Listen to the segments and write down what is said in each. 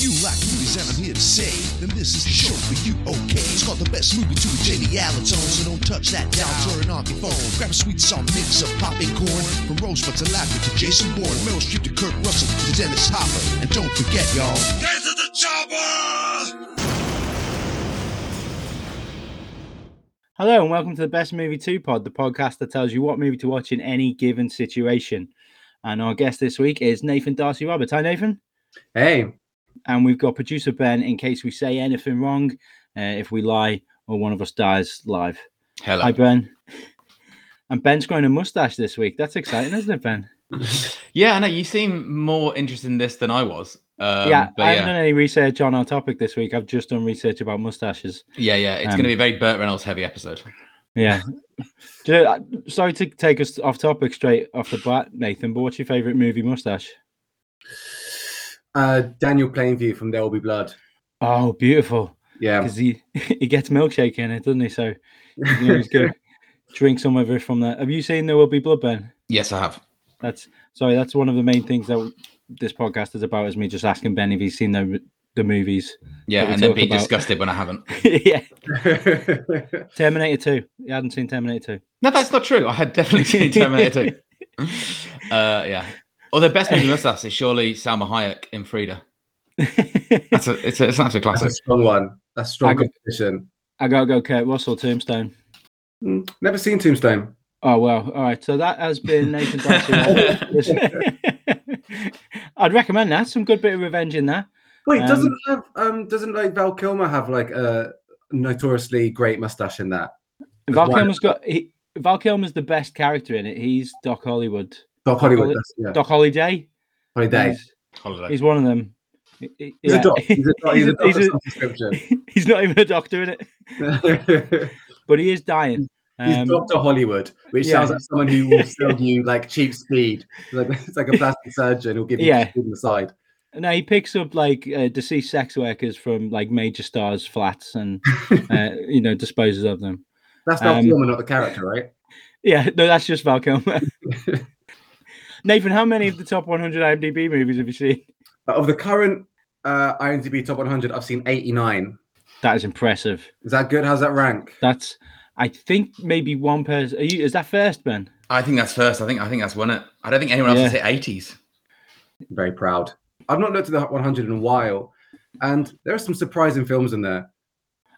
If you like movies and I'm here to say, then this is the show for you, okay? It's called the best movie to a Jamie Allen tone, so don't touch that dial, turn off your phone. Grab a sweet salt mix of popping corn, from Rosebud to Laffy to Jason Bourne, Meryl Streep to Kurt Russell to Dennis Hopper. And don't forget, y'all, get to the chopper! Hello and welcome to the Best Movie 2 Pod, the podcast that tells you what movie to watch in any given situation. And our guest this week is Nathan D'Arcy Roberts. Hi, Nathan. Hey, And we've got producer Ben in case we say anything wrong, uh, if we lie or one of us dies live. Hello. Hi, Ben. And Ben's growing a mustache this week. That's exciting, isn't it, Ben? yeah, I know. you seem more interested in this than I was. Um, yeah, but I haven't yeah, done any research on our topic this week. I've just done research about mustaches. yeah, yeah. It's um, going to be a very Burt Reynolds heavy episode. Yeah. You know, uh, sorry to take us off topic straight off the bat, Nathan, but what's your favourite movie mustache? Uh, Daniel Plainview from There Will Be Blood. Oh, beautiful. Yeah, because he he gets milkshake in it, doesn't he? So you know, he's good. Drink some of it from that. Have you seen There Will Be Blood, Ben? Yes, I have. That's sorry. That's one of the main things that this podcast is about. Is me just asking Ben if he's seen the the movies. Yeah, and then talk being about. disgusted when I haven't. yeah, Terminator Two. You hadn't seen Terminator Two. No, that's not true. I had definitely seen Terminator 2. Uh, yeah. Or the best movie mustache is surely Salma Hayek in Frida. That's a, it's, a, it's an absolute that's a classic. strong one. That's strong I got- competition. I gotta go, Kurt Russell, Tombstone. Mm, Never seen Tombstone. Oh well, all right. So that has been Nathan D'Arcy. I'd recommend that. Some good bit of revenge in there. Wait, Um, doesn't have um doesn't like Val Kilmer have like a notoriously great mustache in that? Val Kilmer's got he, Val Kilmer's the best character in it. He's Doc Hollywood. Doc Hollywood. Holly- That's, yeah, Doc Holliday. Holliday. He's, Holliday. he's one of them. He- he- He's yeah. a doc. He's a doc. He's a He's a- he's not even a doctor in it, but he is dying. He's Um, Doctor Hollywood, which yeah. sounds like someone who will sell you like cheap speed. Like it's like a plastic surgeon who'll give you Yeah. cheap speed on the side. no, he picks up like uh, deceased sex workers from like major stars' flats and uh, you know disposes of them. That's Val Um, Kilmer, not the character, right? Yeah, no, that's just Val Kilmer. Nathan, how many of the top 100 IMDb movies have you seen? Uh, Of the current uh, IMDb top 100, I've seen 89. That is impressive. Is that good? How's that rank? That's, I think maybe one person. Are you, is that first, Ben? I think that's first. I think I think that's won it. I don't think anyone else has Yeah. hit 80s. Very proud. I've not looked at the 100 in a while, and there are some surprising films in there.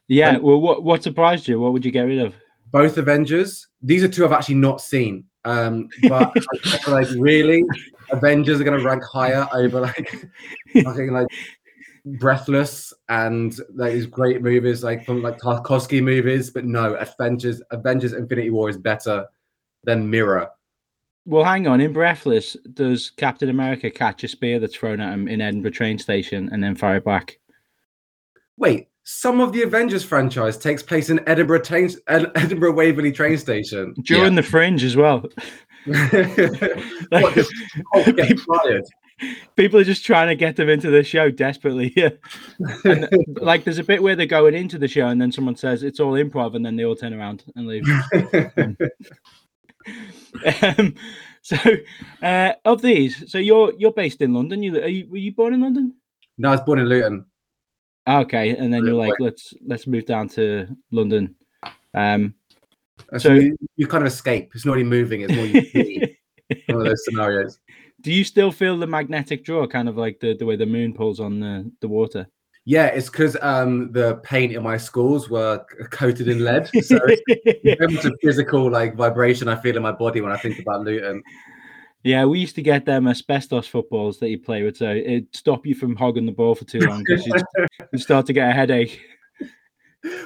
Yeah. Um, well, what what surprised you? What would you get rid of? Both Avengers. These are two I've actually not seen. Um, but I feel like really, Avengers are going to rank higher over like fucking like Breathless and like these great movies like from like Tarkovsky movies. But no, Avengers, Avengers: Infinity War is better than Mirror. Well, hang on. In Breathless, does Captain America catch a spear that's thrown at him in Edinburgh train station and then fire it back? Wait, some of the Avengers franchise takes place in Edinburgh, train, Edinburgh Waverley train station. During the Fringe as well. what, just Hulk? People are just trying to get them into the show desperately. Yeah. And, like, there's a bit where they're going into the show, and then someone says it's all improv, and then they all turn around and leave. um, so, uh, of these, so you're you're based in London. You, are you were you born in London? no, I was born in Luton. Okay, and then you're like, let's let's move down to London. Um, So So- you, you kind of escape. It's not even moving. It's more you one of those scenarios. do you still feel the magnetic draw, kind of like the, the way the moon pulls on the, the water? Yeah, it's because um, the paint in my schools were coated in lead. So it's very a physical like vibration I feel in my body when I think about Luton. Yeah, we used to get them asbestos footballs that you play with, so it'd stop you from hogging the ball for too long because you'd, you'd start to get a headache.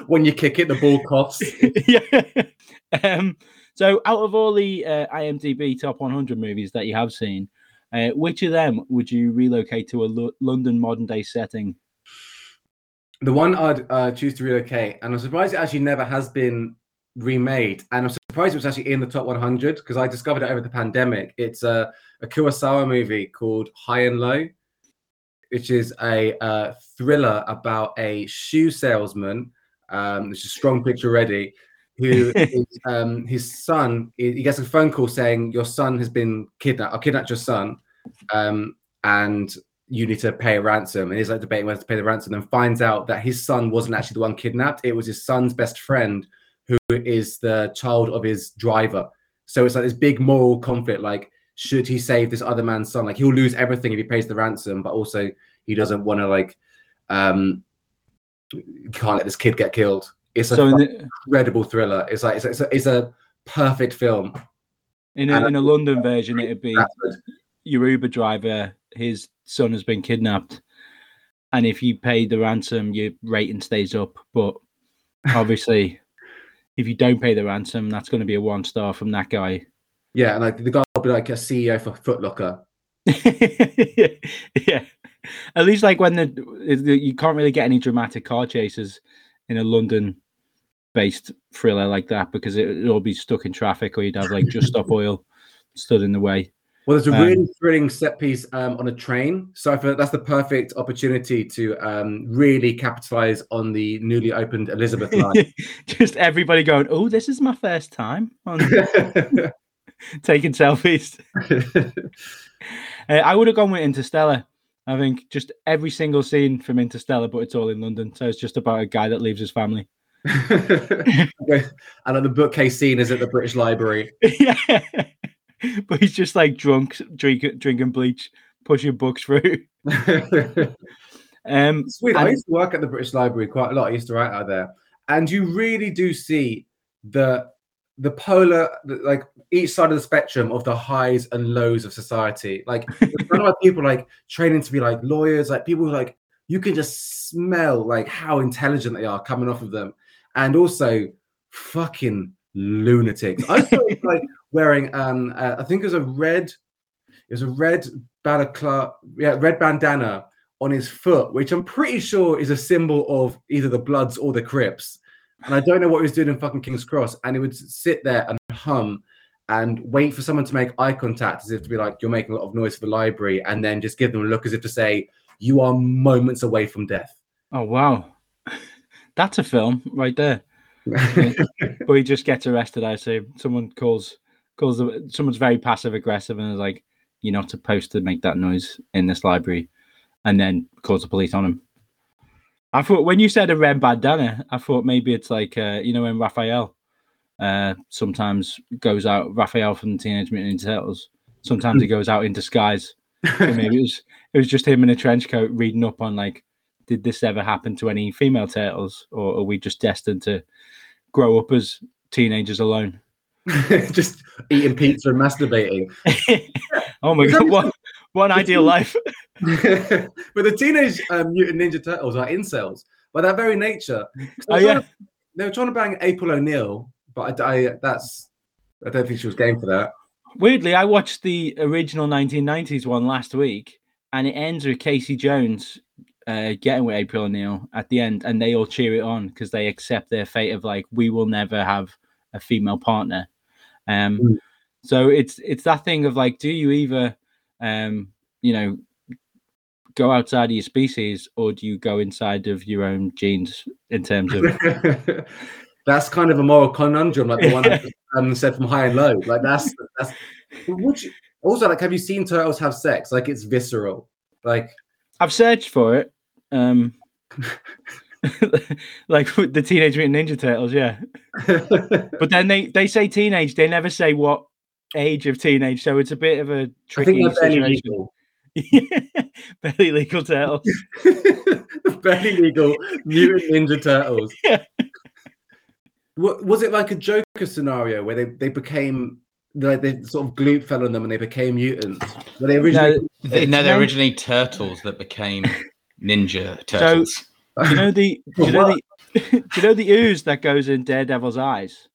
When you kick it, the ball coughs. yeah. Um, so, out of all the uh, IMDb top 100 movies that you have seen, uh, which of them would you relocate to a London modern day setting? The one I'd uh, choose to relocate, and I'm surprised it actually never has been remade. And I'm surprised it was actually in the top 100 because I discovered it over the pandemic. It's a, a Kurosawa movie called High and Low, which is a uh, thriller about a shoe salesman. Um, it's a strong picture already. Who is, um, his son? He he gets a phone call saying your son has been kidnapped. I kidnapped your son, um, and you need to pay a ransom, and he's like debating whether to pay the ransom, and finds out that his son wasn't actually the one kidnapped. It was his son's best friend, who is the child of his driver. So it's like this big moral conflict. Like, should he save this other man's son? Like, he'll lose everything if he pays the ransom, but also he doesn't want to like, um, can't let this kid get killed. It's a So in the, incredible thriller. It's like it's, it's, a, it's a perfect film. in a, in a London version, it'd be Bradford. your Uber driver, his son has been kidnapped, and if you pay the ransom, your rating stays up. But obviously, if you don't pay the ransom, that's going to be a one star from that guy. Yeah, and like the guy will be like a CEO for Footlocker. yeah, at least like when the, the you can't really get any dramatic car chases in a London based thriller like that because it, it'll be stuck in traffic or you'd have like just stop oil stood in the way. Well, there's a Um, really thrilling set piece um, on a train. So I that's the perfect opportunity to um, really capitalize on the newly opened Elizabeth line. just everybody going, "Oh, this is my first time on taking selfies." Uh, I would have gone with Interstellar. I think just every single scene from Interstellar, but it's all in London, so it's just about a guy that leaves his family. and the bookcase scene is at the British Library. yeah, but he's just like drunk, drink, drinking bleach, pushing books through. Um, It's weird. I used to work at the British Library quite a lot. I used to write out there, and you really do see the the polar, the- like each side of the spectrum of the highs and lows of society. Like there's none of people like training to be like lawyers, like people who, like you can just smell like how intelligent they are coming off of them, and also fucking lunatics. I saw like wearing um, uh, I think it was a red, it was a red balaclava, yeah, red bandana on his foot, which I'm pretty sure is a symbol of either the Bloods or the Crips. And I don't know what he was doing in fucking King's Cross. And he would sit there and hum and wait for someone to make eye contact as if to be like, you're making a lot of noise for the library. And then just give them a look as if to say, you are moments away from death. oh wow, that's a film right there. But he just gets arrested. I say someone calls calls the, someone's very passive aggressive and is like, "You're not supposed to make that noise in this library," and then calls the police on him. I thought when you said a red bandana, I thought maybe it's like uh, you know when Raphael uh, sometimes goes out. Raphael from the Teenage Mutant Ninja Turtles. Sometimes he goes out in disguise. So maybe it was it was just him in a trench coat reading up on like, did this ever happen to any female turtles, or are we just destined to grow up as teenagers alone? just eating pizza and masturbating. oh my god, what what an ideal life! but the teenage um, mutant ninja turtles are incels by their very nature. they Oh were yeah, trying to- they were trying to bang April O'Neil, but I, I that's I don't think she was game for that. weirdly, I watched the original 1990s one last week, and it ends with Casey Jones uh, getting with April O'Neil at the end, and they all cheer it on because they accept their fate of like we will never have a female partner. Um, Mm. so it's it's that thing of like, do you either, um, you know, go outside of your species, or do you go inside of your own genes in terms of that's kind of a moral conundrum, like the one I um, said from High and Low. Like that's that's. Would you, also, like, have you seen turtles have sex? Like, it's visceral. Like, I've searched for it. Um, like the Teenage Mutant Ninja Turtles, yeah. But then they they say teenage. They never say what age of teenage. So it's a bit of a tricky think they're barely situation. legal. Barely legal turtles. barely legal mutant ninja turtles. Yeah. Wa- Was it like a Joker scenario where they, they became like they sort of glue fell on them and they became mutants? Were they originally? They, no, they're originally turtles that became ninja turtles. Do you know the do you know the do you know the ooze that goes in Daredevil's eyes?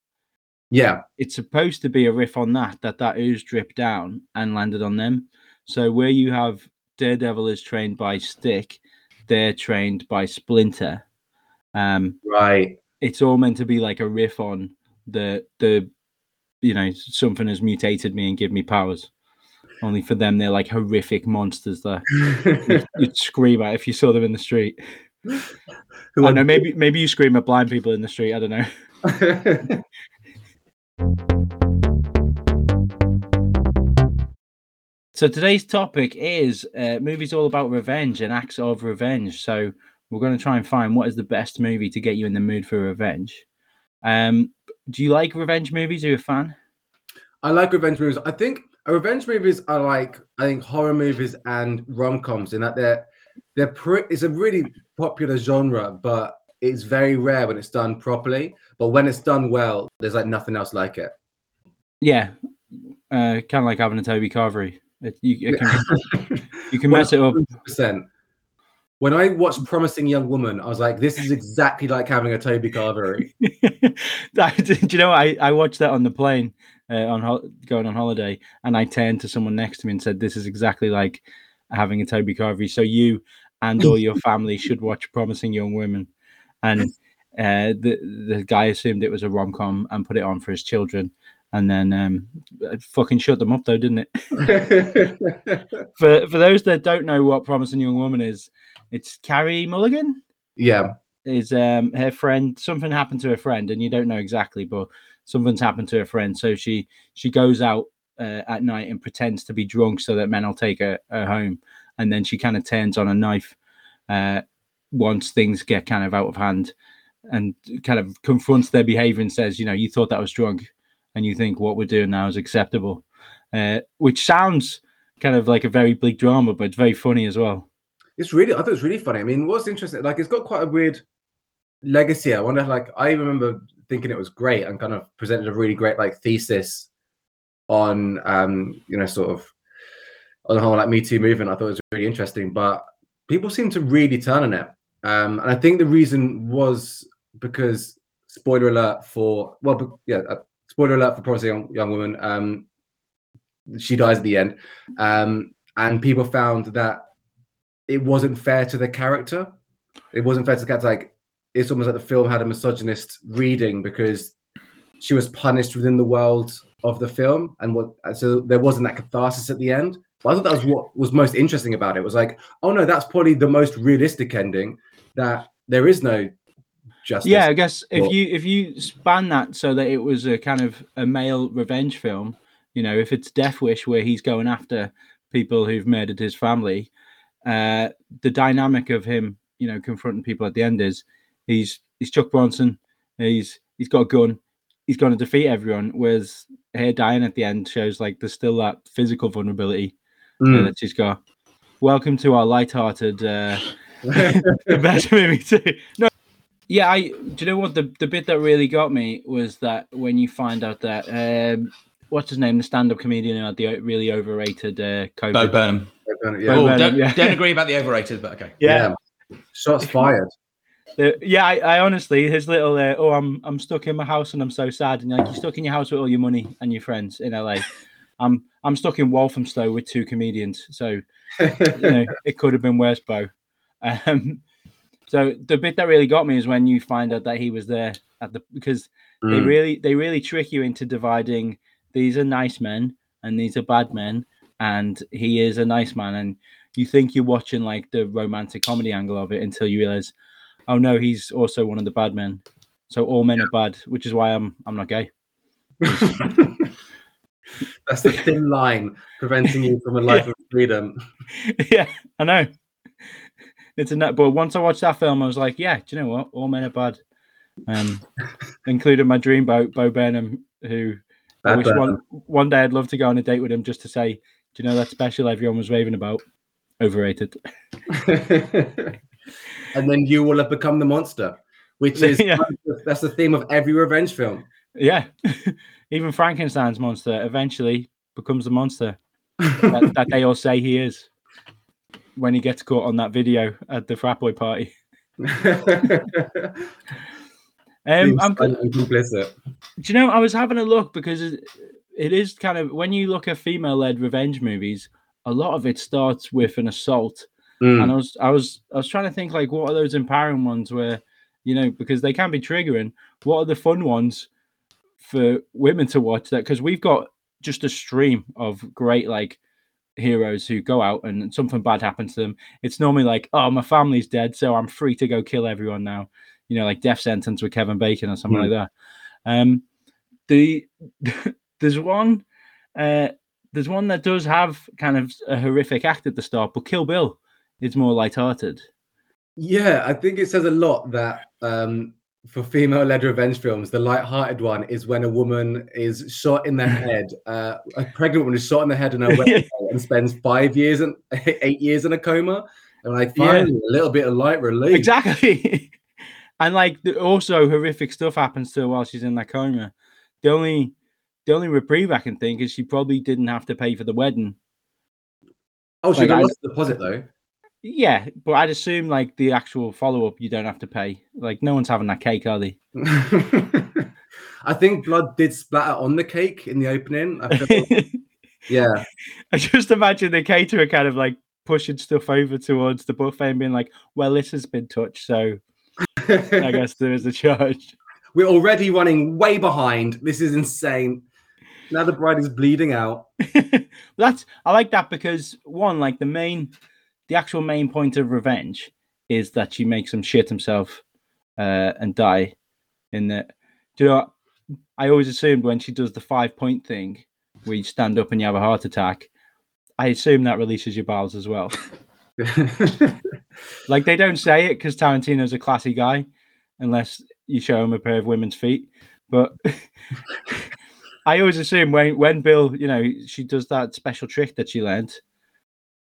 yeah, It's supposed to be a riff on that. That that ooze dripped down and landed on them. So where you have Daredevil is trained by Stick, they're trained by Splinter. Um, right. it's all meant to be like a riff on the the you know something has mutated me and give me powers only for them they're like horrific monsters that you'd, you'd scream at if you saw them in the street Who i are- know maybe maybe you scream at blind people in the street i don't know So today's topic is uh, movies all about revenge and acts of revenge. So we're going to try and find what is the best movie to get you in the mood for revenge. Um, do you like revenge movies? Are you a fan? I like revenge movies. I think revenge movies are like I think horror movies and rom coms in that they're they're pre- it's a really popular genre, but it's very rare when it's done properly. But when it's done well, there's like nothing else like it. Yeah, uh, kind of like having a Toby Carvery. It, you, it can, you can mess it up. When I watched Promising Young Woman, I was like, "This is exactly like having a Toby Carvery." do you know? I I watched that on the plane uh, on ho- going on holiday, and I turned to someone next to me and said, "This is exactly like having a Toby Carvery." So you and all your family should watch Promising Young Women. And uh, the the guy assumed it was a rom com and put it on for his children, and then um, fucking shut them up though, didn't it? for for those that don't know what Promising Young Woman is, it's Carey Mulligan. yeah, Is um her friend something happened to her friend, and you don't know exactly, but something's happened to her friend. So she she goes out uh, at night and pretends to be drunk so that men will take her, her home, and then she kind of turns on a knife uh, once things get kind of out of hand, and kind of confronts their behavior and says, you know, you thought that was drunk, and you think what we're doing now is acceptable, uh, which sounds kind of like a very bleak drama, but it's very funny as well. it's really. I thought it was really funny. I mean, what's interesting? Like, it's got quite a weird legacy. I wonder. Like, I remember thinking it was great and kind of presented a really great like thesis on, um, you know, sort of on the whole like Me Too movement. I thought it was really interesting, but people seem to really turn on it. Um, and I think the reason was because spoiler alert for well, yeah, uh, spoiler alert for Promising Young, Young Woman. Um, she dies at the end, um, and people found that it wasn't fair to the character. It wasn't fair to the character. Like it's almost like the film had a misogynist reading because she was punished within the world of the film, and what so there wasn't that catharsis at the end. But I thought that was what was most interesting about it. Was like, oh no, that's probably the most realistic ending. That there is no justice. Yeah, I guess if you if you span that so that it was a kind of a male revenge film, you know, if it's Death Wish where he's going after people who've murdered his family, uh, the dynamic of him, you know, confronting people at the end is he's he's Chuck Bronson, he's he's got a gun, he's going to defeat everyone. Whereas her dying at the end shows like there's still that physical vulnerability uh, Mm. that she's got. Welcome to our light-hearted. Uh, the best movie too. No, yeah, I. Do you know what the the bit that really got me was that when you find out that um, what's his name, the stand-up comedian who had the really overrated uh, COVID. Bo Burnham. yeah. Oh, Burnham, don't, yeah. don't agree about the overrated, but okay. yeah, Shots fired. The- yeah. I, I honestly, his little uh, oh, I'm I'm stuck in my house and I'm so sad. And like you're stuck in your house with all your money and your friends in LA. I'm I'm stuck in Walthamstow with two comedians. So you know, it could have been worse, Bo. Um, so the bit that really got me is when you find out that he was there at the because they Mm. really they really trick you into dividing these are nice men and these are bad men and he is a nice man and you think you're watching like the romantic comedy angle of it until you realize oh no he's also one of the bad men so all men are bad which is why i'm i'm not gay That's the thin line preventing you from a life of freedom. yeah i know it's a nut but once i watched that film i was like yeah do you know what all men are bad um including my dreamboat bo burnham who I wish Burnham. one one day I'd love to go on a date with him just to say, do you know that special everyone was raving about? Overrated. And then you will have become the monster, which is Yeah. that's the theme of every revenge film. Yeah. Even Frankenstein's monster eventually becomes the monster that, that they all say he is when he gets caught on that video at the frat boy party. Um, I'm, complicit. do you know, I was having a look because it, it is kind of when you look at female led revenge movies, a lot of it starts with an assault Mm. and I was I was I was trying to think like what are those empowering ones where you know because they can be triggering. What are the fun ones for women to watch that because we've got just a stream of great like heroes who go out and something bad happens to them. It's normally like oh my family's dead so I'm free to go kill everyone now. You know like Death Sentence with Kevin Bacon or something Hmm. like that. Um, the there's one uh there's one that does have kind of a horrific act at the start, but Kill Bill is more light-hearted. Yeah, I think it says a lot that um, for female-led revenge films, the light-hearted one is when a woman is shot in the head. Uh, a pregnant woman is shot in the head in her wedding and spends five years and eight years in a coma. And like Yeah. finally a little bit of light relief. Exactly. and like also horrific stuff happens to her while she's in that coma. The only the only reprieve I can think is she probably didn't have to pay for the wedding. Oh, she Like, got I- lost the deposit though. Yeah, but I'd assume like the actual follow up you don't have to pay. Like no one's having that cake, are they? I think blood did splatter on the cake in the opening. I feel, yeah. I just imagine the caterer kind of like pushing stuff over towards the buffet and being like, "Well, this has been touched, so I guess there is a charge." We're already running way behind. This is insane. Now the bride is bleeding out. That's I like that because one, like the main, the actual main point of revenge is that she makes him shit himself uh, and die. In the, do you know? I always assumed when she does the five point thing, where you stand up and you have a heart attack, I assume that releases your bowels as well. Like they don't say it because Tarantino's a classy guy, unless you show him a pair of women's feet. But I always assume when when Bill, you know, she does that special trick that she learned,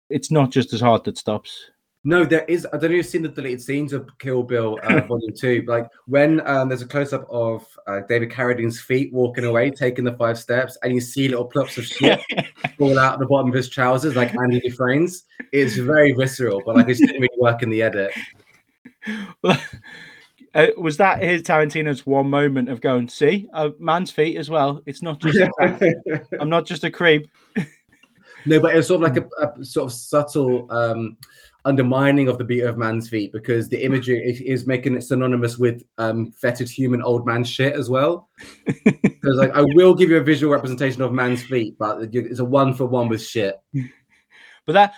it's not just his heart that stops. no, there is. I don't know if you've seen the deleted scenes of Kill Bill uh, Volume Two. Like when um, there's a close up of uh, David Carradine's feet walking away, taking the five steps, and you see little plucks of shit fall out the bottom of his trousers, like Andy Dufresne's. It's very visceral, but like it didn't really work in the edit. Uh, was that his Tarantino's one moment of going, see, a man's feet as well. It's not just I'm not just a creep. No, but it's sort of like a, a sort of subtle um, undermining of the beat of man's feet because the imagery is, making it synonymous with um, fetid human old man shit as well. Because like I will give you a visual representation of man's feet, but it's a one for one with shit. But that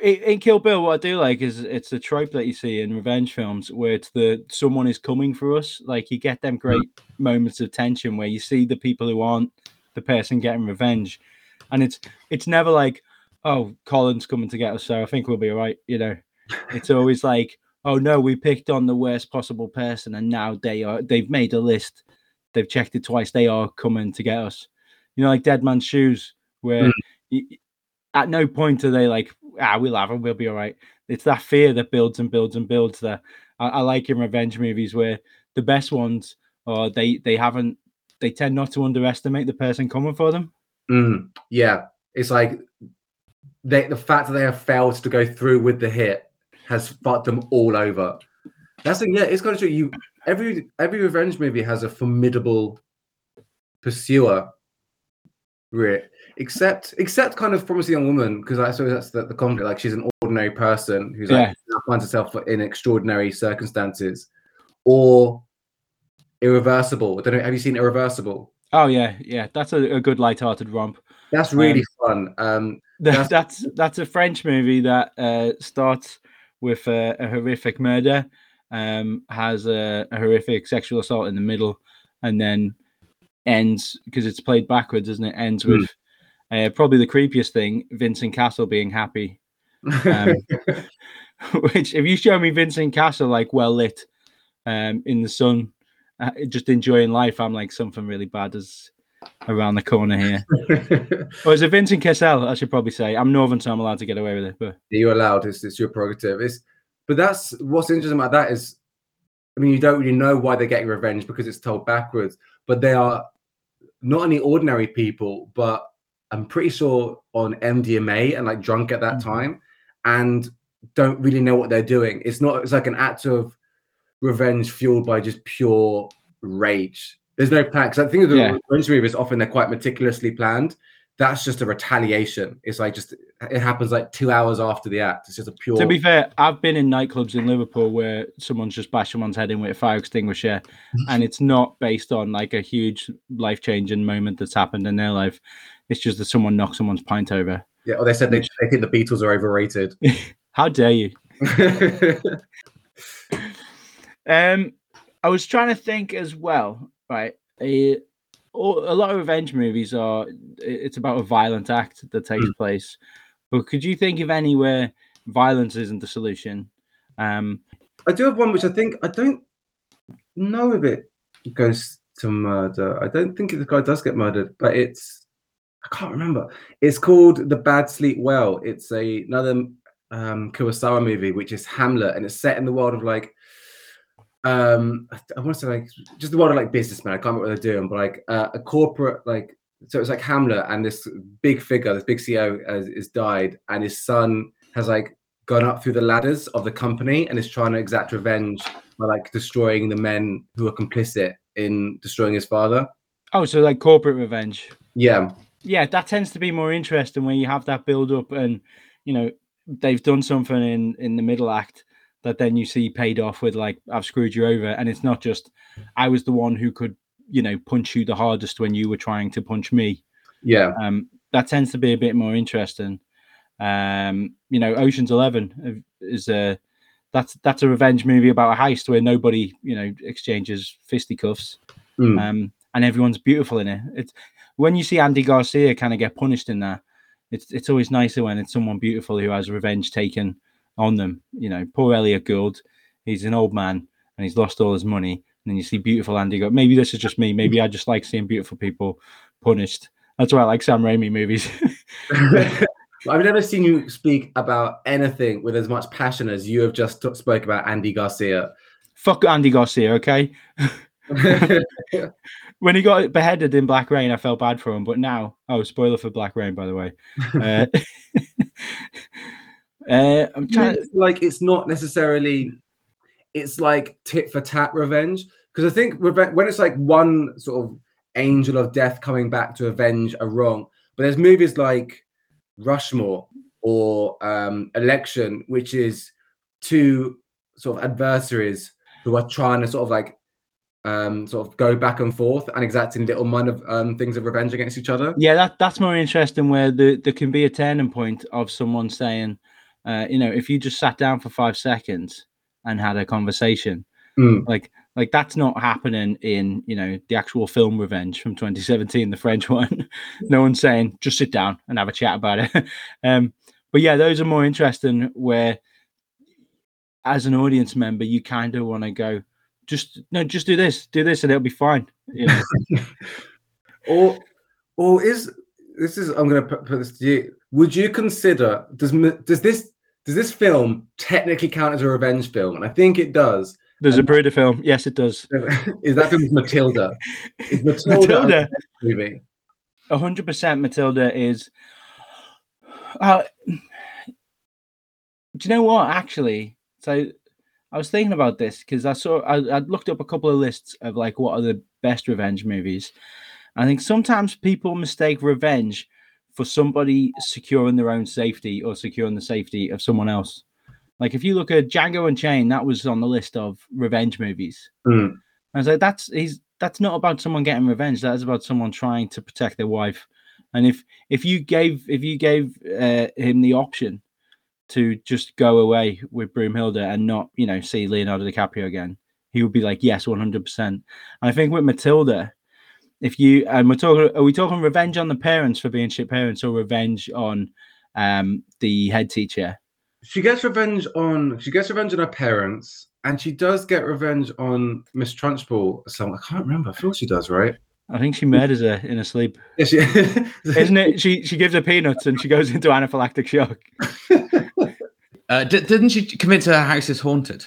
in, in Kill Bill, what I do like is it's a trope that you see in revenge films where it's the someone is coming for us. Like you get them great moments of tension where you see the people who aren't the person getting revenge, and it's it's never like, oh, Colin's coming to get us, so I think we'll be all right. You know, it's always like, oh no, we picked on the worst possible person, and now they are they've made a list, they've checked it twice, they are coming to get us. You know, like Dead Man's Shoes, where Mm. at no point are they like, ah, we'll have him, we'll be all right. It's that fear that builds and builds and builds. That I, I like in revenge movies where the best ones are they they haven't they tend not to underestimate the person coming for them. Mm, yeah, it's like they, the fact that they have failed to go through with the hit has fucked them all over. That's the, yeah, it's kind of true. You every every revenge movie has a formidable pursuer, really. Except except kind of promising young woman because I suppose that's the, the conflict. Like she's an ordinary person who's Yeah. now finds herself in extraordinary circumstances, or irreversible. I don't know. Have you seen Irreversible? Oh yeah, yeah, that's a, a good light-hearted romp. That's really fun. Um, That's- that's that's a French movie that uh, starts with a, a horrific murder, um, has a, a horrific sexual assault in the middle, and then ends because it's played backwards, isn't it? Ends Hmm. with uh, probably the creepiest thing: Vincent Castle being happy. Um, which, if you show me Vincent Castle like well lit, um, in the sun, just enjoying life, I'm like something really bad is around the corner here. Or is it Vincent Cassel? I should probably say. I'm Northern, so I'm allowed to get away with it. But you're allowed. It's, it's your prerogative. It's, but that's what's interesting about that is, I mean, you don't really know why they're getting revenge because it's told backwards. But they are not only ordinary people, but I'm pretty sure on MDMA and like drunk at that Mhm. time, and don't really know what they're doing. It's not. It's like an act of revenge fueled by just pure rage. There's no plan. Because I think the Yeah. revenge movies often they're quite meticulously planned. That's just a retaliation. It's like just it happens like two hours after the act. It's just a pure. to be fair, I've been in nightclubs in Liverpool where someone's just bashed someone's head in with a fire extinguisher, and it's not based on like a huge life changing moment that's happened in their life. It's just that someone knocked someone's pint over. yeah, or they said they, they think the Beatles are overrated. How dare you? Um, I was trying to think as well, right? All, a lot of revenge movies are. It's about a violent act that takes Mm. place. But could you think of anywhere violence isn't the solution? Um, I do have one which I think I don't know if it goes to murder. I don't think the guy does get murdered, but it's I can't remember. It's called The Bad Sleep Well. It's a another um Kurosawa movie, which is Hamlet, and it's set in the world of like um I, want to say like just the world of like businessmen. I can't remember what they're doing, but like uh, a corporate like so it's like Hamlet and this big figure, this big CEO has, has died, and his son has like gone up through the ladders of the company and is trying to exact revenge by like destroying the men who are complicit in destroying his father. oh, so like corporate revenge. Yeah, yeah, that tends to be more interesting when you have that build up and you know they've done something in in the middle act that then you see paid off with like I've screwed you over, and it's not just I was the one who could you know punch you the hardest when you were trying to punch me. yeah, Um, that tends to be a bit more interesting. Um, you know, Ocean's Eleven is a that's that's a revenge movie about a heist where nobody you know exchanges fisticuffs Mm. um, and everyone's beautiful in it. It's when you see Andy Garcia kind of get punished in that. It's it's always nicer when it's someone beautiful who has revenge taken on them. You know, poor Elliot Gould. He's an old man and he's lost all his money. And then you see beautiful Andy. Go, maybe this is just me. Maybe I just like seeing beautiful people punished. That's why I like Sam Raimi movies. I've never seen you speak about anything with as much passion as you have just t- spoke about Andy Garcia. Fuck Andy Garcia, okay? when he got beheaded in Black Rain, I felt bad for him. But now, oh, spoiler for Black Rain, by the way. Uh, uh, I'm trying. It's like it's not necessarily it's like tit for tat revenge because i think when it's like one sort of angel of death coming back to avenge a wrong but there's movies like rushmore or um election which is two sort of adversaries who are trying to sort of like um sort of go back and forth and exacting little minor um things of revenge against each other Yeah, that that's more interesting. Where the, there can be a turning point of someone saying, uh, you know, if you just sat down for five seconds and had a conversation, Mm. like like that's not happening in you know the actual film Revenge from 2017, the French one. no one's saying just sit down and have a chat about it. um, but yeah, those are more interesting. Where as an audience member, you kind of want to go, just no, just do this, do this, and it'll be fine. You know? or or is this is i'm going to put, put this to you would you consider does does this does this film technically count as a revenge film and i think it does There's a Bruder film. Yes, it does. is that film matilda is matilda, Matilda. movie A hundred percent Matilda is. Uh, do you know what? Actually, so I was thinking about this because I saw I, I looked up a couple of lists of like what are the best revenge movies. I think sometimes people mistake revenge for somebody securing their own safety or securing the safety of someone else. Like if you look at Django Unchained, that was on the list of revenge movies. Mm. I was like, that's he's that's not about someone getting revenge. That is about someone trying to protect their wife. And if if you gave if you gave uh, him the option to just go away with Broomhilda and not you know see Leonardo DiCaprio again, he would be like, yes, one hundred percent. And I think with Matilda, if you and we're talking, are we talking revenge on the parents for being shit parents or revenge on um the head teacher? she gets revenge on she gets revenge on her parents and she does get revenge on miss trunchbull so i can't remember i feel she does right I think she murders her in her sleep. yeah, she, Isn't it? She she gives her peanuts and she goes into anaphylactic shock. Uh, di- didn't she convince her house is haunted?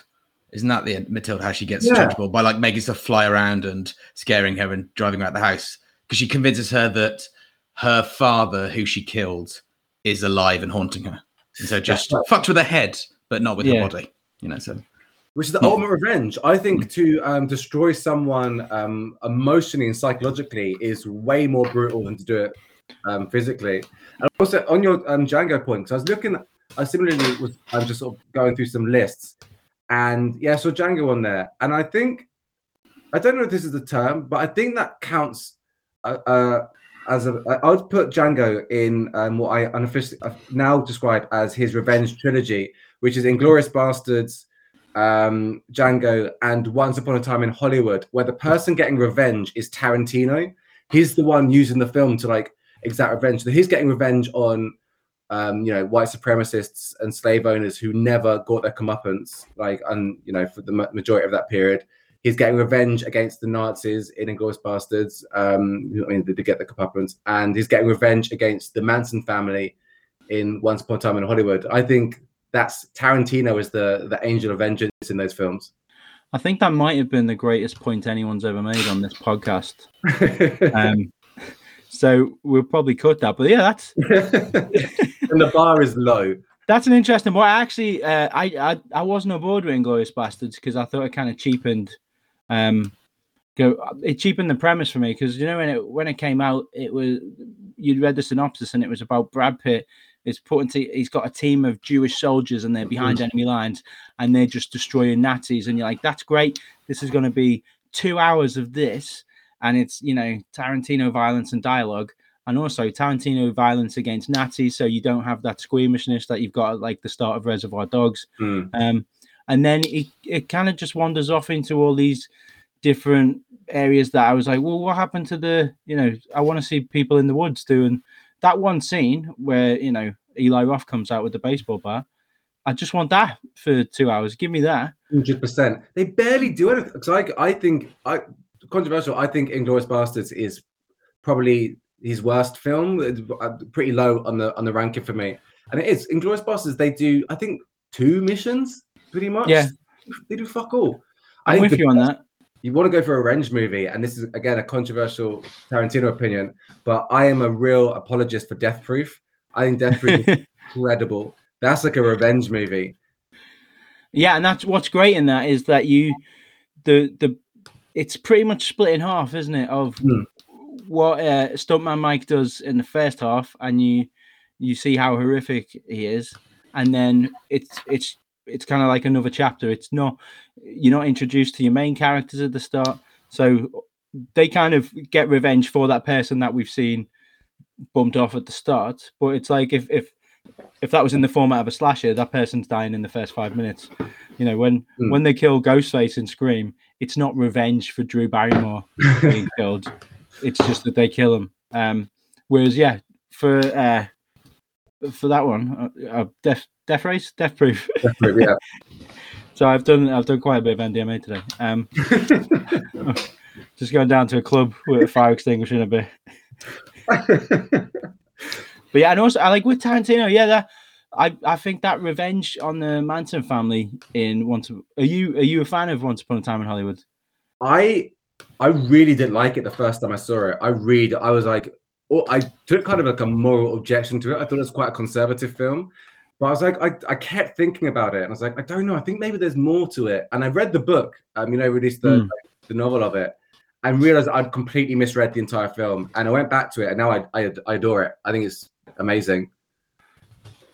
Isn't that the Matilda how she gets Yeah. yeah. by like making stuff fly around and scaring her and driving her out the house? Because she convinces her that her father, who she killed, is alive and haunting her, and so just right. fucked with her head, but not with Yeah. her body. You know, so which is the ultimate revenge. I think to um, destroy someone um, emotionally and psychologically is way more brutal than to do it um, physically. And also on your um, Django point, 'cause I was looking, I similarly was I'm just sort of going through some lists, and yeah, so Django on there, and I think I don't know if this is the term, but I think that counts. Uh, uh, as a, I would put Django in um, what I unofficially uh, now describe as his revenge trilogy, which is Inglourious Basterds, um, Django, and Once Upon a Time in Hollywood, where the person getting revenge is Tarantino. he's the one using the film to like exact revenge. So he's getting revenge on um, you know, white supremacists and slave owners who never got their comeuppance, like, and you know, for the majority of that period. He's getting revenge against the Nazis in Inglourious Basterds. Um, I mean, to get the comeuppance, and he's getting revenge against the Manson family in Once Upon a Time in Hollywood. I think that's Tarantino is the the angel of vengeance in those films. I think that might have been the greatest point anyone's ever made on this podcast. um, so we'll probably cut that. But yeah, that's and the bar is low. That's an interesting point. Actually, uh, I, I I wasn't on board with Inglourious Basterds because I thought it kind of cheapened. Um, go it cheapened the premise for me because you know when it when it came out, it was you'd read the synopsis and it was about Brad Pitt. It's put into he's got a team of Jewish soldiers and they're behind mm-hmm. enemy lines and they're just destroying Nazis and you're like, that's great. This is going to be two hours of this and it's you know Tarantino violence and dialogue, and also Tarantino violence against Nazis, so you don't have that squeamishness that you've got at like the start of Reservoir Dogs. Mm. Um, and then it, it kind of just wanders off into all these different areas that I was like, well, what happened to the, you know, I want to see people in the woods doing that one scene where, you know, Eli Roth comes out with the baseball bat. I just want that for two hours. Give me that. Hundred percent. They barely do it. Because I, I think I controversial. I think Inglourious Basterds is probably his worst film. It's uh, pretty low on the on the ranking for me. And it is Inglourious Bosses. They do, I think, two missions pretty much. Yeah, they do fuck all. I'm I with you on that. You want to go for a revenge movie, and this is again a controversial Tarantino opinion, but I am a real apologist for Death Proof. I think Death Proof is incredible. That's like a revenge movie. Yeah, and that's what's great in that is that you the the it's pretty much split in half, isn't it? Of mm. What uh, Stuntman Mike does in the first half, and you you see how horrific he is, and then it's it's it's kind of like another chapter. It's not you're not introduced to your main characters at the start, so they kind of get revenge for that person that we've seen bumped off at the start. But it's like if if if that was in the format of a slasher, that person's dying in the first five minutes. You know, when mm. when they kill Ghostface and Scream, it's not revenge for Drew Barrymore being killed. It's just that they kill him. Um, whereas, yeah, for uh, for that one, uh, uh, death death race, death proof. Death proof, yeah. so I've done I've done quite a bit of MDMA today. Um, just going down to a club with a fire extinguisher in a bit. but yeah, and also I like with Tarantino, yeah, that I, I think that revenge on the Manson family in Once are you are you a fan of Once Upon a Time in Hollywood? I I really didn't like it the first time I saw it. I read I was like oh, I took kind of like a moral objection to it. I thought it was quite a conservative film. But I was like, I, I kept thinking about it, and I was like, I don't know. I think maybe there's more to it. And I read the book, um, you know, released the mm. like, the novel of it, and realized I'd completely misread the entire film. And I went back to it, and now I I, I adore it. I think it's amazing.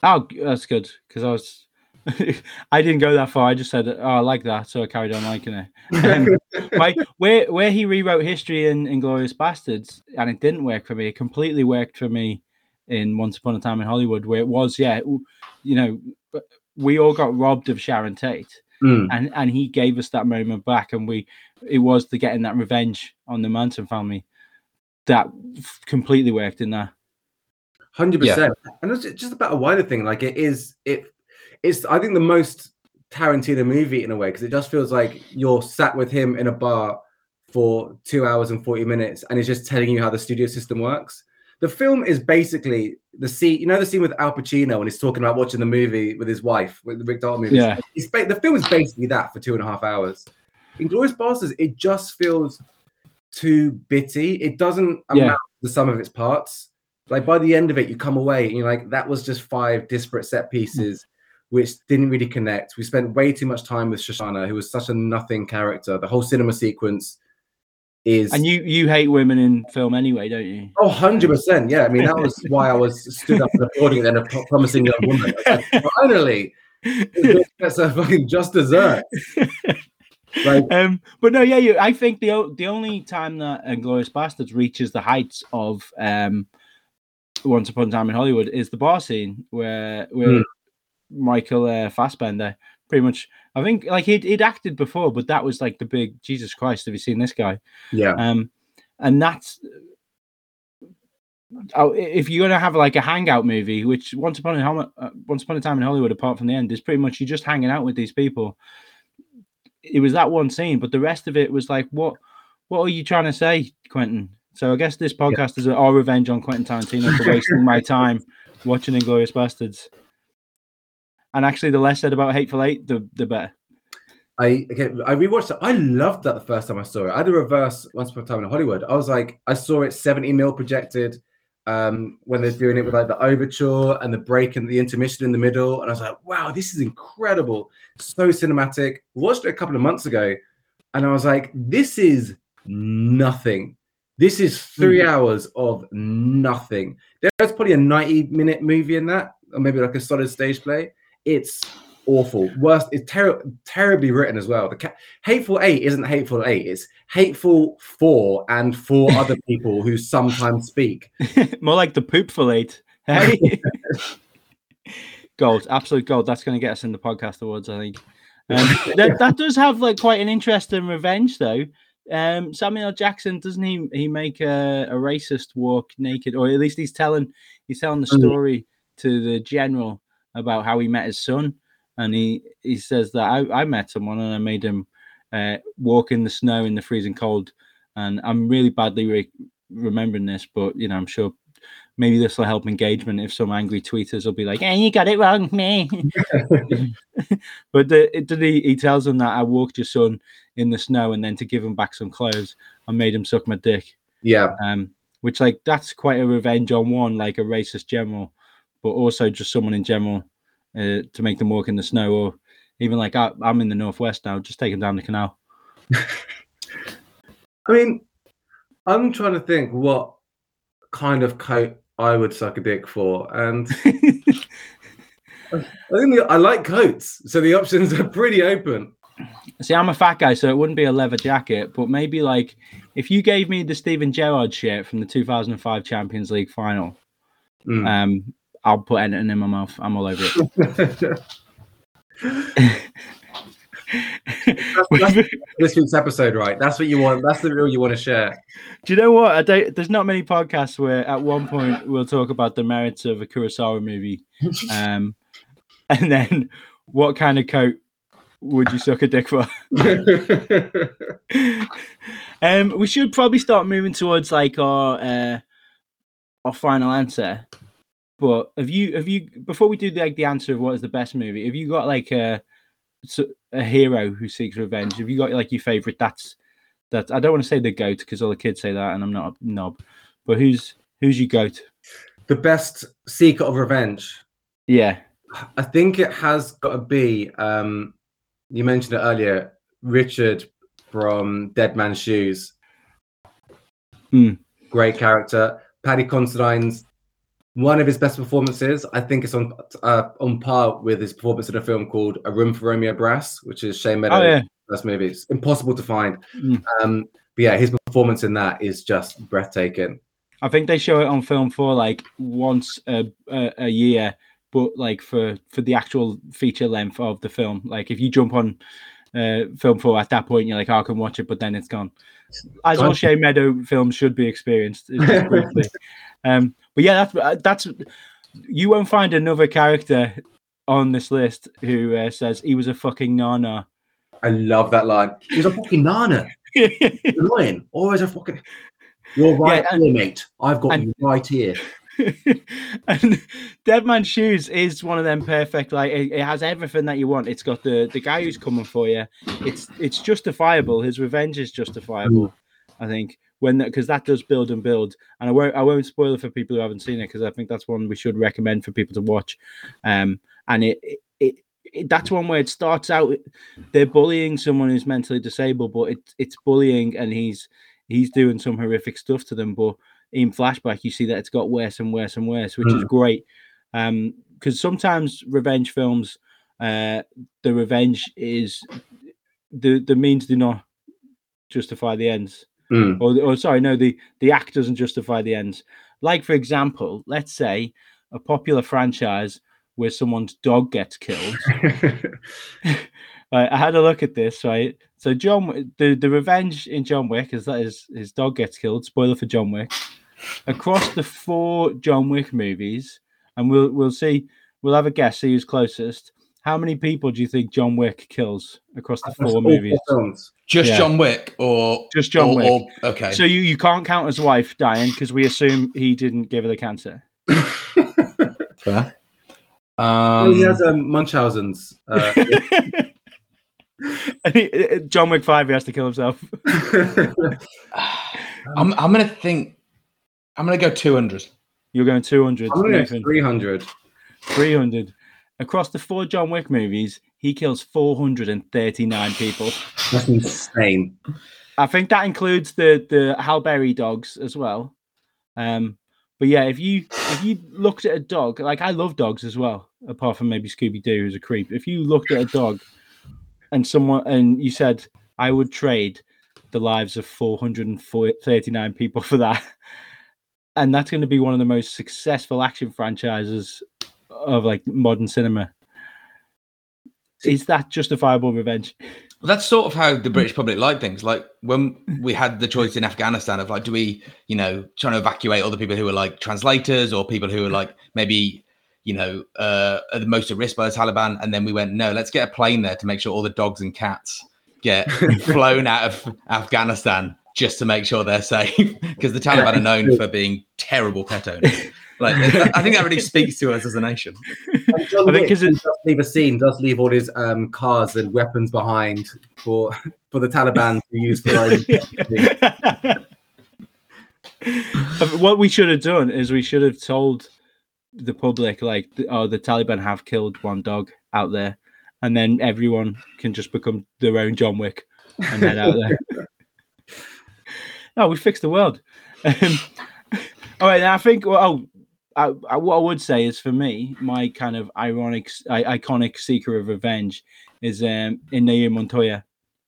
Oh, that's good because I was. I didn't go that far. I just said, "Oh, I like that," so I carried on liking it. Um, like where where he rewrote history in Inglourious Basterds*, and it didn't work for me. It completely worked for me in Once Upon a Time in Hollywood, where it was, yeah, you know, we all got robbed of Sharon Tate, mm. and and he gave us that moment back, and we it was the getting that revenge on the Manson family that completely worked in that. Hundred yeah. percent, and it's just about a wider thing. Like it is, it it's I think the most Tarantino movie in a way because it just feels like you're sat with him in a bar for two hours and forty minutes, and he's just telling you how the studio system works. The film is basically the scene, you know, the scene with Al Pacino when he's talking about watching the movie with his wife, with the Rick Dalton movie. Yeah, the film is basically that for two and a half hours. Inglourious Basterds, it just feels too bitty. It doesn't amount yeah. to the sum of its parts like by the end of it, you come away and you're like, that was just five disparate set pieces, which didn't really connect. We spent way too much time with Shosanna, who was such a nothing character. The whole cinema sequence is and you you hate women in film anyway, don't you? Oh, 100 percent. Yeah, I mean that was why I was stood up and applauding then a promising young woman. Like, Finally, that's a fucking just dessert. Like, um, but no, yeah, you, I think the the only time that Inglourious Basterds reaches the heights of um once Upon a Time in Hollywood is the bar scene where where mm. Michael uh, Fassbender pretty much. I think like he'd, he'd acted before, but that was like the big Jesus Christ. Have you seen this guy? Yeah. Um, and that's oh, if you're gonna have like a hangout movie, which once upon a uh, once upon a time in Hollywood, apart from the end, is pretty much you're just hanging out with these people. It was that one scene, but the rest of it was like, what what are you trying to say, Quentin? So I guess this podcast is our revenge on Quentin Tarantino for wasting my time watching Inglourious Basterds. And actually, the less said about Hateful Eight, the the better. I again, I rewatched it. I loved that the first time I saw it. I had a reverse Once Upon a Time in Hollywood. I was like, I saw it 70 mil projected um, when they're doing it with like the overture and the break and the intermission in the middle. And I was like, wow, this is incredible. So cinematic. Watched it a couple of months ago and I was like, this is nothing. This is 3 Mhm. hours of nothing. There's probably a 90 minute movie in that, or maybe like a solid stage play. It's awful. Worst, it's ter- terribly written as well. The ca- Hateful Eight isn't Hateful Eight, it's Hateful Four and four other people who sometimes speak. More like the poop for late. Hey, gold, absolute gold. That's going to get us in the podcast awards, I think. Um, that, that does have like quite an interesting revenge, though. Um, Samuel Jackson doesn't he? He make a, a racist walk naked, or at least he's telling he's telling the Mm. story to the general about how he met his son, and he he says that I, I met someone and I made him uh, walk in the snow in the freezing cold, and I'm really badly re- remembering this, but you know I'm sure maybe this will help engagement if some angry tweeters will be like, "Hey, you got it wrong, me." but the, it, he, he tells him that I walked your son in the snow and then to give him back some clothes, I made him suck my dick. Yeah, Um, which like that's quite a revenge on one, like a racist general, but also just someone in general uh, to make them walk in the snow, or even like I, I'm in the northwest now, just take them down the canal. I mean, I'm trying to think what kind of coat I would suck a dick for, and I think the, I like coats, so the options are pretty open. See, I'm a fat guy, so it wouldn't be a leather jacket, but maybe like if you gave me the Steven Gerrard shirt from the 2005 Champions League final, Mm. um, I'll put anything in my mouth. I'm all over it. That's this week's episode, right? That's what you want. That's the reel you want to share. Do you know what? I don't, there's not many podcasts where at one point we'll talk about the merits of a Kurosawa movie, um, and then what kind of coat would you suck a dick for? um, we should probably start moving towards like our uh, our final answer. But have you have you before we do like the answer of what is the best movie? Have you got like a a hero who seeks revenge? Have you got like your favorite? That's that. I don't want to say the goat because all the kids say that, and I'm not a knob. But who's who's your goat? the best seeker of revenge. Yeah, I think it has got to be. Um, you mentioned it earlier, Richard from Dead Man's Shoes. Hmm. Great character. Paddy Considine's one of his best performances. I think it's on uh, on par with his performance in a film called A Room for Romeo Brass, which is Shane Meadows' oh yeah, first movie. It's impossible to find. Mm. Um, but yeah, his performance in that is just breathtaking. I think they show it on film for like once a, a, a year, but like for for the actual feature length of the film. Like if you jump on uh, film four at that point, you're like, oh, I can watch it, but then it's gone. As all. Shane Meadows films should be experienced. um, but yeah, that's uh, that's you won't find another character on this list who uh, says he was a fucking nana. I love that line. He's a fucking nana. Annoying. Always a fucking. You're right and- here, mate. I've got and- you right here. and Dead Man's Shoes is one of them perfect. Like it, it has everything that you want. It's got the the guy who's coming for you. It's it's justifiable. His revenge is justifiable. I think when that because that does build and build. And I won't I won't spoil it for people who haven't seen it because I think that's one we should recommend for people to watch. Um, and it it. it it, that's one where it starts out they're bullying someone who's mentally disabled but it, it's bullying and he's he's doing some horrific stuff to them but in flashback you see that it's got worse and worse and worse which is great um because sometimes revenge films uh the revenge is the the means do not justify the ends Mm. or, or sorry no the the act doesn't justify the ends like for example let's say a popular franchise where someone's dog gets killed Right, I had a look at this, right? So John, the, the revenge in John Wick is that his his dog gets killed. Spoiler for John Wick. across the four John Wick movies, and we'll we'll see. We'll have a guess. See who's closest. How many people do you think John Wick kills across the That's four movies? films. Just Yeah. John Wick or Just John or- Wick. or- okay. So you, you can't count his wife dying because we assume he didn't give her the cancer. Fair. Oh, he Um, has um, Munchausen's. Uh, he- John Wick five, he has to kill himself. I'm I'm gonna think. I'm gonna go 200. You're going 200. I'm going to Nathan. 300. 300. Across the four John Wick movies, he kills 439 people. That's insane. I think that includes the the Halle Berry dogs as well. Um, but yeah, if you if you looked at a dog, like I love dogs as well, apart from maybe Scooby Doo, who's a creep. If you looked at a dog and someone and you said, I would trade the lives of 439 people for that, and that's going to be one of the most successful action franchises of like modern cinema. Is that justifiable revenge? Well, that's sort of how the British public like things. Like when we had the choice in Afghanistan of like, do we, you know, trying to evacuate all the people who are like translators or people who are like maybe, you know, uh, are the most at risk by the Taliban, and then we went, no, let's get a plane there to make sure all the dogs and cats get flown out of Afghanistan just to make sure they're safe because the Taliban are known for being terrible pet owners. Like, I think that really speaks to us as a nation. And John I think Wick 'cause it- does leave a scene, does leave all his um, cars and weapons behind for for the Taliban to use for their own. what we should have done is we should have told the public like oh the taliban have killed one dog out there and then everyone can just become their own john wick and head out there no we fixed the world um, all right i think well, oh I, I, what i would say is for me my kind of ironic I, iconic seeker of revenge is um Inigo montoya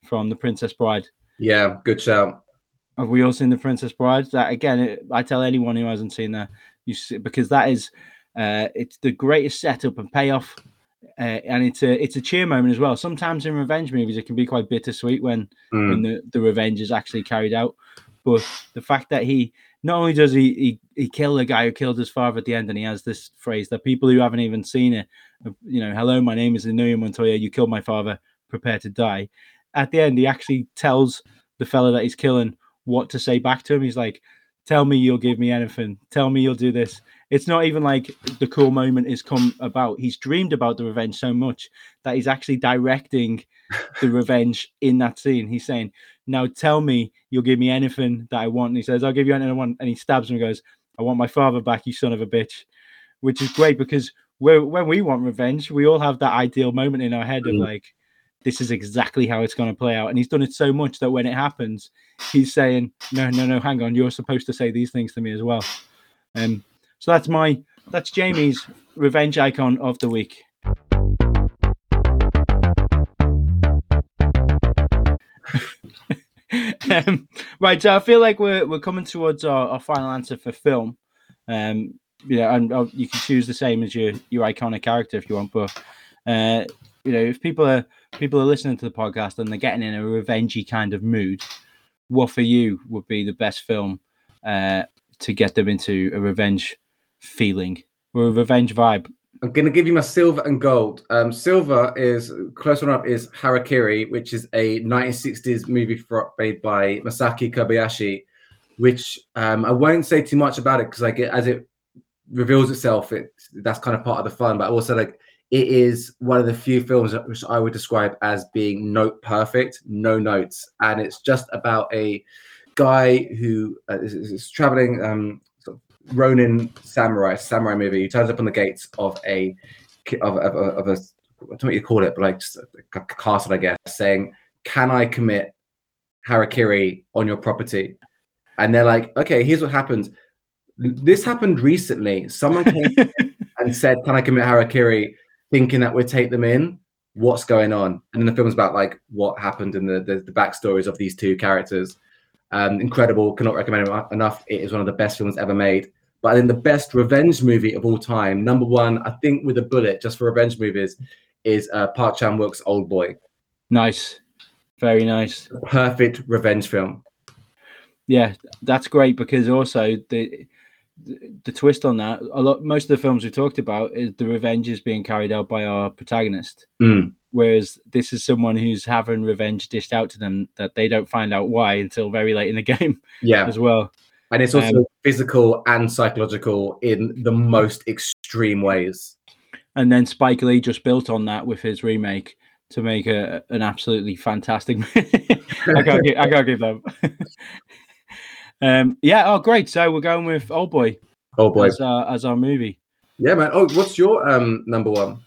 from the princess bride Yeah, good shout. have we all seen the Princess Bride? That again, it, I tell anyone who hasn't seen that, you see, because that is, uh, it's the greatest setup and payoff, uh, and it's a it's a cheer moment as well. Sometimes in revenge movies, it can be quite bittersweet when Mm. when the, the revenge is actually carried out. But the fact that he not only does he, he he kill the guy who killed his father at the end, and he has this phrase that people who haven't even seen it, uh, you know, hello, my name is Inigo Montoya. You killed my father. Prepare to die. At the end, he actually tells the fella that he's killing what to say back to him. He's like, "Tell me you'll give me anything. Tell me you'll do this." It's not even like the cool moment is come about. He's dreamed about the revenge so much that he's actually directing the revenge in that scene. He's saying, "Now tell me you'll give me anything that I want." And he says, "I'll give you anything I want." And he stabs him and goes, "I want my father back, you son of a bitch," which is great because when when we want revenge, we all have that ideal moment in our head of Mm. like, "This is exactly how it's going to play out." And he's done it so much that when it happens, he's saying, "No, no, no, hang on, you're supposed to say these things to me as well." Um, so that's my that's Jamie's revenge icon of the week. Um, right, so I feel like we're we're coming towards our, our final answer for film. Um, yeah, and uh, you can choose the same as your your iconic character if you want, but uh, you know, if people are people are listening to the podcast and they're getting in a revengey kind of mood, what for you would be the best film uh, to get them into a revenge feeling or a revenge vibe? I'm gonna give you my silver and gold. Um, silver is close one up is Harakiri, which is a 1960s movie made by Masaki Kobayashi, which um, I won't say too much about it because like as it reveals itself, it that's kind of part of the fun. But also like it is one of the few films which I would describe as being note perfect, no notes, and it's just about a guy who uh, is, is- traveling um, Ronin samurai samurai movie. He turns up on the gates of a of, of, of a I don't know what you call it, but like just a, a castle, I guess, saying, "Can I commit harakiri on your property?" And they're like, "Okay, here's what happened. This happened recently. Someone came and said, "Can I commit harakiri?" Thinking that we'd take them in. What's going on? And then the film's about like what happened and the the, the backstories of these two characters. Um, incredible. Cannot recommend it enough. It is one of the best films ever made. But I think the best revenge movie of all time, number one, I think with a bullet, just for revenge movies, is uh, Park Chan Wook's Old Boy. nice, very nice. Perfect revenge film. yeah, that's great because also the the twist on that a lot most of the films we talked about is the revenge is being carried out by our protagonist. Mm. whereas this is someone who's having revenge dished out to them that they don't find out why until very late in the game Yeah, as well. And it's also Um, physical and psychological in the most extreme ways. and then spike lee just built on that with his remake to make a, an absolutely fantastic I can't give, I can't give them um yeah oh great so we're going with old boy Oh boy, as our, as our movie yeah, man. Oh, what's your um number one?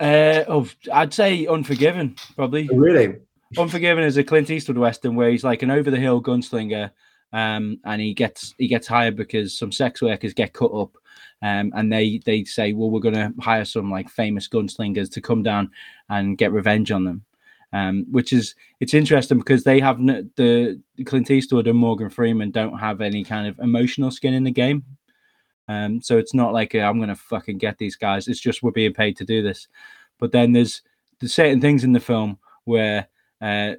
uh oh i'd say unforgiven probably Oh, Really? Unforgiven is a Clint Eastwood western where he's like an over the hill gunslinger, um, and he gets he gets hired because some sex workers get cut up, um, and they they say, well, we're gonna hire some like famous gunslingers to come down and get revenge on them, um, which is it's interesting because they have n- the Clint Eastwood and Morgan Freeman don't have any kind of emotional skin in the game. Um, so it's not like I'm gonna fucking get these guys. It's just we're being paid to do this. But then there's there's certain things in the film where uh,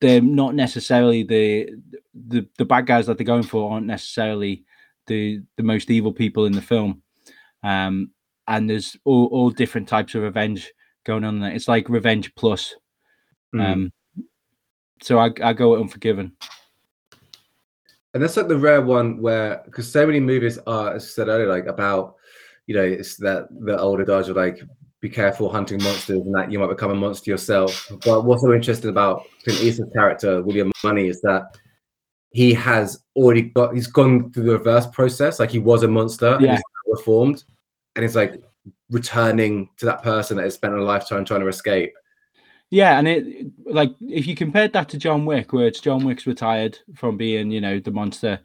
they're not necessarily the the the bad guys that they're going for aren't necessarily the the most evil people in the film. Um, and there's all, all different types of revenge going on there. It's like revenge plus. Mm. Um, so I I go with Unforgiven. and that's like the rare one where because so many movies are as I said earlier like about you know it's that the older adage of like be careful hunting monsters and that you might become a monster yourself. But what's so interesting about Clint Eastwood's character William Munny is that he has already got he's gone through the reverse process. Like he was a monster and he's reformed. And it's like returning to that person that has spent a lifetime trying to escape Yeah, and it like if you compared that to John Wick, where it's John Wick's retired from being, you know, the monster,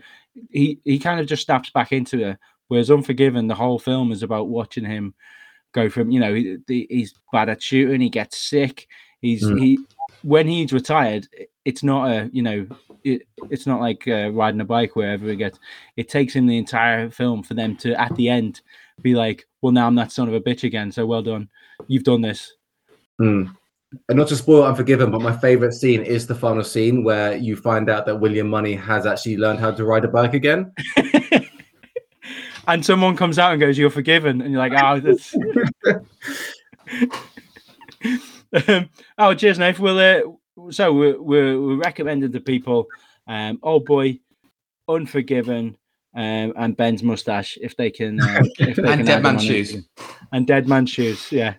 he he kind of just snaps back into it. Whereas Unforgiven, the whole film is about watching him go from, you know, he, he's bad at shooting, he gets sick, he's Mm. he when he's retired, it's not a, you know, it, it's not like uh, riding a bike wherever he gets. It takes him the entire film for them to at the end be like, well, now I'm that son of a bitch again. So well done, you've done this. Mm. And not to spoil Unforgiven, but my favorite scene is the final scene where you find out that William Munny has actually learned how to ride a bike again. and someone comes out and goes, "You're forgiven," and you're like, "Oh, that's." um, oh, cheers, Nate. Well, uh, so we're, we're we're recommending to people, um, "Old Boy," "Unforgiven," um, and Ben's mustache if they can. Uh, if they And can Dead add Man's Shoes. And Dead Man's Shoes. Yeah.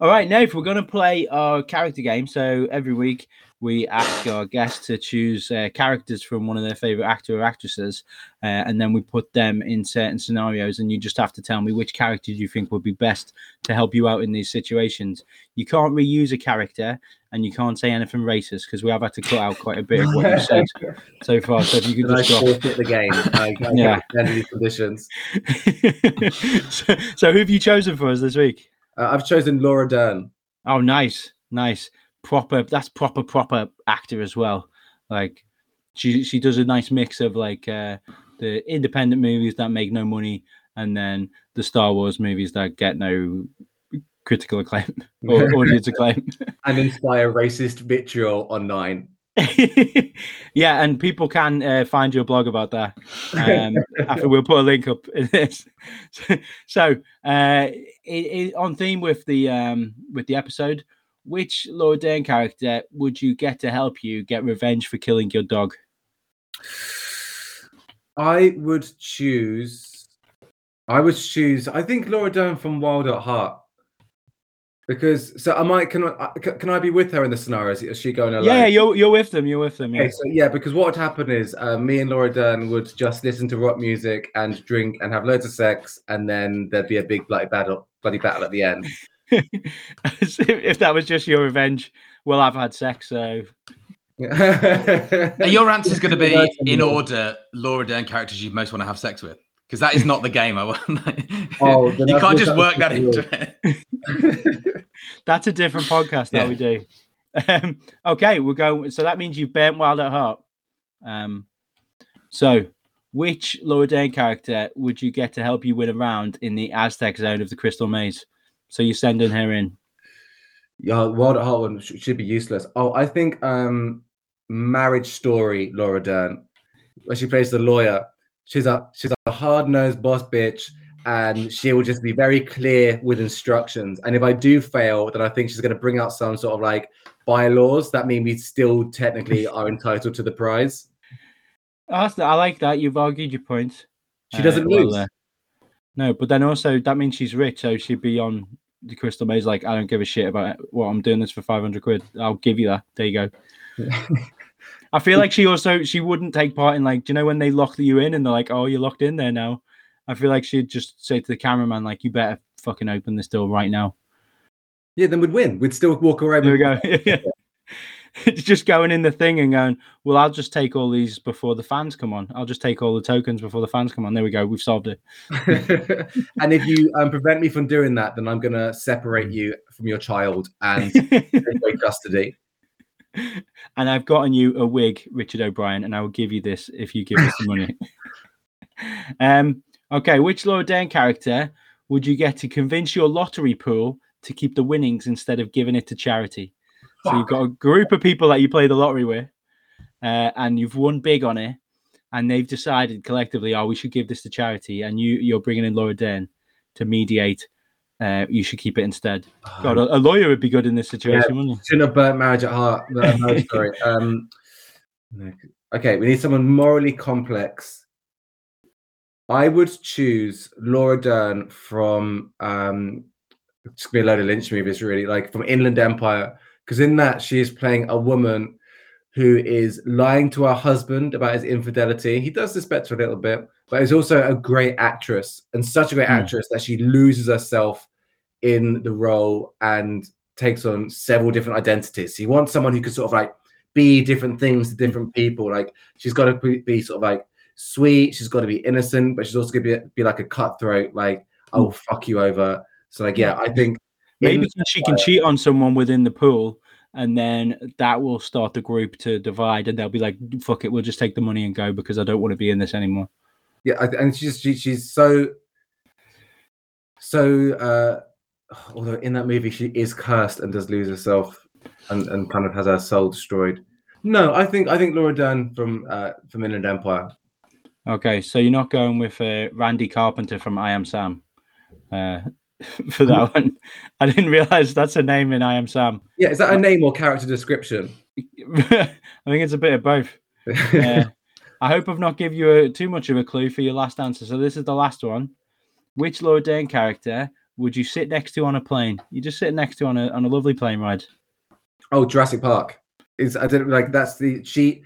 All right, Nate. We're going to play our character game. So every week we ask our guests to choose uh, characters from one of their favorite actor or actresses, uh, and then we put them in certain scenarios, and you just have to tell me which character you think would be best to help you out in these situations. You can't reuse a character, and you can't say anything racist because we have had to cut out quite a bit of what you said so far. So if you could And I just drop. the game. I, I Yeah. conditions. so, so who have you chosen for us this week? Uh, I've chosen Laura Dern. Oh, nice, nice, proper. That's proper, proper actor as well. Like she she does a nice mix of like uh, the independent movies that make no money, and then the Star Wars movies that get no critical acclaim or audience acclaim. and inspire racist vitriol online. yeah, and people can uh, find your blog about that. Um, after we'll put a link up in this. So, so uh, it, it, on theme with the um, with the episode, which Laura Dern character would you get to help you get revenge for killing your dog? I would choose. I would choose. I think Laura Dern from Wild at Heart. Because so I can I can can I be with her in the scenario? Is, is she going alone? Yeah, you're you're with them. You're with them. Yeah. Okay, so yeah, because what would happen is uh, me and Laura Dern would just listen to rock music and drink and have loads of sex, and then there'd be a big bloody battle, bloody battle at the end. if that was just your revenge, well, I've had sex, so Now, your answer is going to be in order Laura Dern characters you most want to have sex with. Because that is not the game. I want. Oh, you can't just work that into it. that's a different podcast that Yeah. we do. Um, okay, we're going. So that means you've burnt Wild at Heart. Um, so which Laura Dern character would you get to help you win a round in the Aztec zone of the Crystal Maze? So you're sending her in. Yeah, Wild at Heart one should be useless. Oh, I think um Marriage Story Laura Dern, where she plays the lawyer. She's a she's a hard nosed boss bitch, and she will just be very clear with instructions. And if I do fail, then I think she's going to bring out some sort of like bylaws that mean we still technically are entitled to the prize. That's- I like that. You've argued your point. She doesn't well, lose. uh, no, but then also that means she's rich, so she'd be on the crystal maze. Like, I don't give a shit about what I'm doing this for 500 quid. I'll give you that. There you go. I feel like she also she wouldn't take part in like, do you know when they lock you in and they're like, oh, you're locked in there now. I feel like she'd just say to the cameraman, like, you better fucking open this door right now. Yeah, then we'd win. We'd still walk away. There we go. go. just going in the thing and going, well, I'll just take all these before the fans come on. I'll just take all the tokens before the fans come on. There we go. We've solved it. and if you um, prevent me from doing that, then I'm going to separate you from your child and take away custody. And I've gotten you a wig, Richard O'Brien, and I will give you this if you give us the money. um, okay, which Laura Dern character would you get to convince your lottery pool to keep the winnings instead of giving it to charity? So you've got a group of people that you play the lottery with, uh, and you've won big on it, and they've decided collectively, oh, we should give this to charity, and you you're bringing in Laura Dern to mediate. Uh, you should keep it instead. God, a, a lawyer would be good in this situation, wouldn't he? Shouldn't have burnt marriage at heart. Sorry. Um, okay, we need someone morally complex. I would choose Laura Dern from um, it's gonna be a load of Lynch movies, really, like from Inland Empire, because in that she is playing a woman who is lying to her husband about his infidelity. He does suspect her a little bit, but is also a great actress and such a great Hmm. actress that she loses herself in the role and takes on several different identities. He wants someone who can sort of like be different things to different people. Like she's got to be, sort of like sweet. She's got to be innocent, but she's also going to be, be like a cutthroat. Like I will fuck you over. So like yeah, I think Maybe in- she can cheat on someone within the pool, and then that will start the group to divide, and they'll be like, "Fuck it, we'll just take the money and go because I don't want to be in this anymore." yeah, I, and she's she, she's so so. uh Although in that movie she is cursed and does lose herself and, and kind of has her soul destroyed. No, I think I think Laura Dern from uh, from Inland Empire. Okay, so you're not going with uh, Randy Carpenter from I Am Sam uh, for that one. I didn't realize that's a name in I Am Sam. Yeah, is that a name or character description? I think it's a bit of both. Uh, I hope I've not give you a, too much of a clue for your last answer. So this is the last one. Which Laura Dern character would you sit next to on a plane? You just sit next to on a on a lovely plane ride. Oh, Jurassic Park. Is I didn't like that's the she.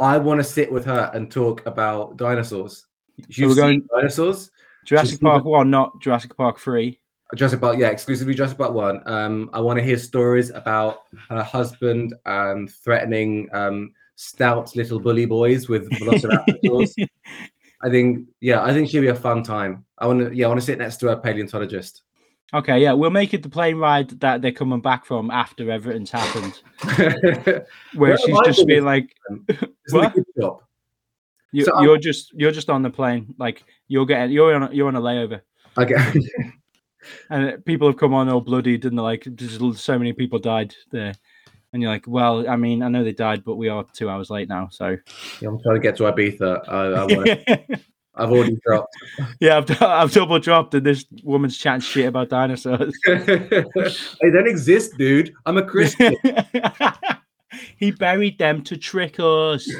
I want to sit with her and talk about dinosaurs. You've we're going- dinosaurs. Jurassic Just- Park one, not Jurassic Park three. Jurassic Park, yeah, exclusively Jurassic Park one. Um, I want to hear stories about her husband and threatening um, stout little bully boys with velociraptors. I think, yeah, I think she'll be a fun time. I want to, yeah, I want to sit next to a paleontologist. Okay, yeah, we'll make it the plane ride that they're coming back from after everything's happened, where Where she's just being like, What? a good job? you, So I'm- you're just you're just on the plane, like you're getting you're on a, you're on a layover, Okay. and people have come on all bloodied, and they're like, there's so many people died there, and you're like, well, I mean, I know they died, but we are two hours late now, so Yeah, I'm trying to get to Ibiza. I, I I've already dropped. yeah, I've, I've double dropped, and this woman's chatting shit about dinosaurs. they don't exist, dude. I'm a Christian. he buried them to trick us.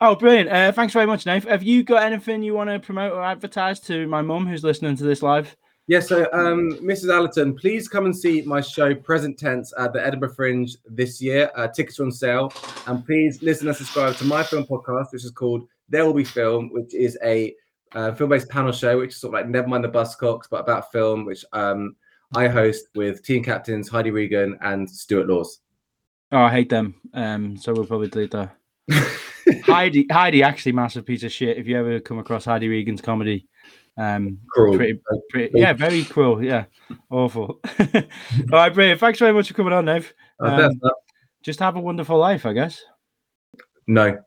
oh, brilliant. Uh, thanks very much, Nate. Have you got anything you want to promote or advertise to my mum who's listening to this live? Yeah, so um, Mrs. Allerton, please come and see my show Present Tense at the Edinburgh Fringe this year. Uh, tickets are on sale. And please listen and subscribe to my film podcast, which is called There Will Be Film, which is a uh, film based panel show, which is sort of like Never Mind the Buzzcocks, but about film, which um, I host with team captains Heidi Regan and Stuart Laws. Oh, I hate them. Um, so we'll probably delete that. Heidi, Heidi, actually, massive piece of shit. If you ever come across Heidi Regan's comedy, um, Cruel. pretty, pretty, yeah, very cruel. Yeah, awful. All right, brilliant. Thanks very much for coming on. Uh, Um, Just have a wonderful life, I guess. no.